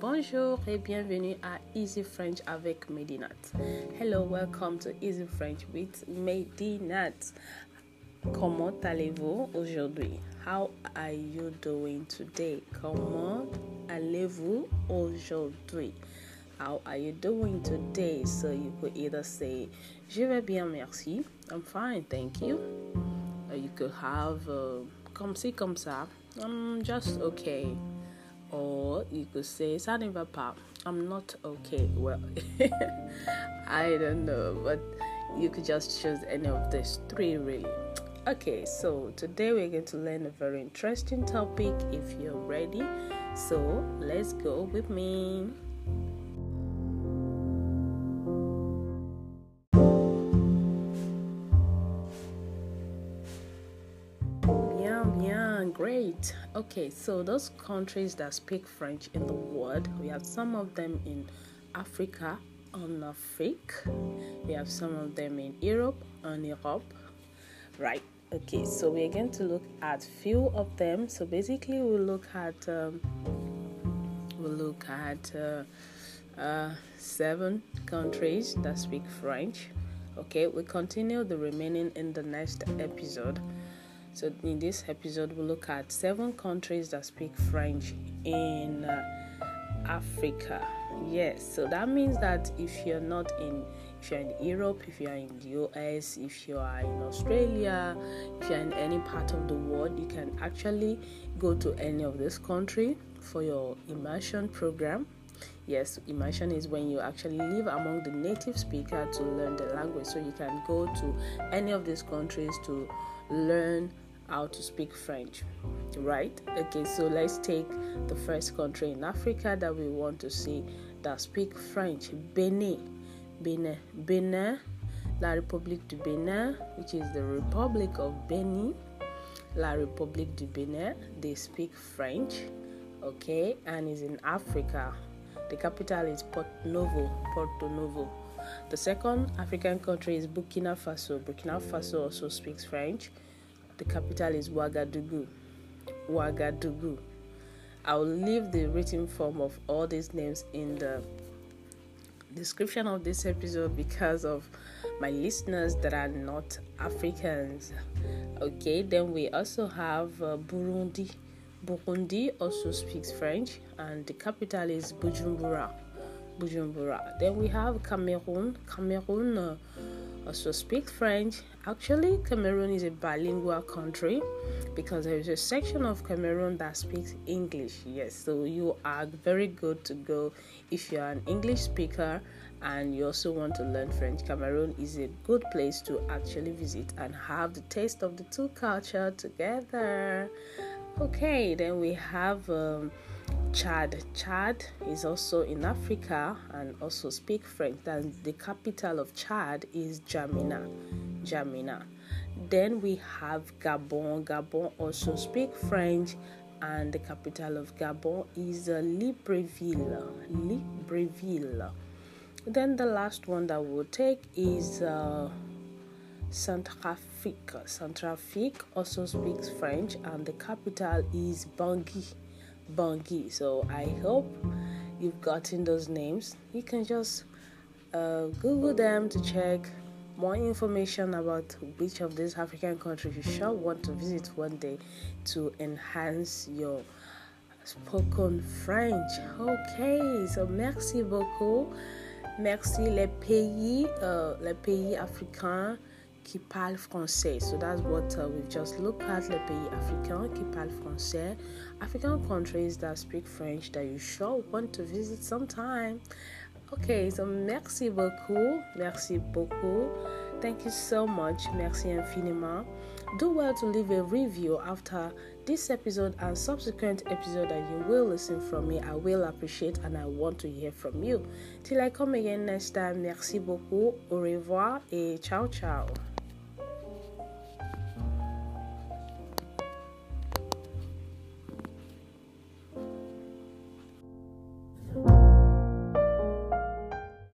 bonjour et bienvenue à Easy French avec Medinat. Hello, welcome to Easy French with Medinat. Comment allez-vous aujourd'hui? How are you doing today? Comment allez-vous aujourd'hui? How are you doing today? So you could either say Je vais bien, merci. I'm fine, thank you. Or you could have uh, comme ci, comme ça. I'm just okay. Or you could say ne. I'm not okay. Well, I don't know, but you could just choose any of these three really. Okay, so today we're going to learn a very interesting topic if you're ready. So let's go with me. Great. Okay, so those countries that speak French in the world, we have some of them in Africa, on Afrique. We have some of them in Europe, on Europe. Right. Okay, so we're going to look at few of them. So basically, we'll look at um, we'll look at uh, uh, seven countries that speak French. Okay, we continue the remaining in the next episode. So in this episode, we'll look at seven countries that speak French in uh, Africa. Yes, so that means that if you're not in if you're in Europe, if you're in the US, if you are in Australia, if you're in any part of the world, you can actually go to any of this country for your immersion program. Yes, immersion is when you actually live among the native speaker to learn the language. So you can go to any of these countries to learn how to speak French. Right? Okay, so let's take the first country in Africa that we want to see that speak French, Benin. Benin, Benin, La République du Benin, which is the Republic of Benin, La République du Benin. They speak French, okay, and is in Africa. The capital is Port Novo, Porto Novo. The second African country is Burkina Faso. Burkina Faso also speaks French. The capital is Ouagadougou. Ouagadougou. I'll leave the written form of all these names in the description of this episode because of my listeners that are not Africans. Okay, then we also have uh, Burundi. Burundi also speaks French, and the capital is Bujumbura. Bujumbura. Then we have Cameroon. Cameroon uh, also speak French. Actually, Cameroon is a bilingual country because there is a section of Cameroon that speaks English. Yes, so you are very good to go if you are an English speaker and you also want to learn French. Cameroon is a good place to actually visit and have the taste of the two culture together. Okay, then we have um, Chad. Chad is also in Africa and also speak French. And the capital of Chad is N'Djamena. N'Djamena. Then we have Gabon. Gabon also speak French and the capital of Gabon is uh, Libreville. Libreville. Then the last one that we'll take is uh, Centrafrique. Centrafrique also speaks French and the capital is Bangui. Bangui. So I hope you've gotten those names. You can just uh, Google them to check more information about which of these African countries you shall want to visit one day to enhance your spoken French. Okay, so merci beaucoup. Merci les pays, uh, les pays africains qui parlent français. So that's what uh, we've just looked at, les pays africains qui parlent français. African countries that speak French that you sure want to visit sometime. Okay, so merci beaucoup, merci beaucoup. Thank you so much, merci infiniment. Do well to leave a review after this episode and subsequent episode that you will listen from me. I will appreciate and I want to hear from you. Till I come again next time, merci beaucoup, au revoir et ciao ciao.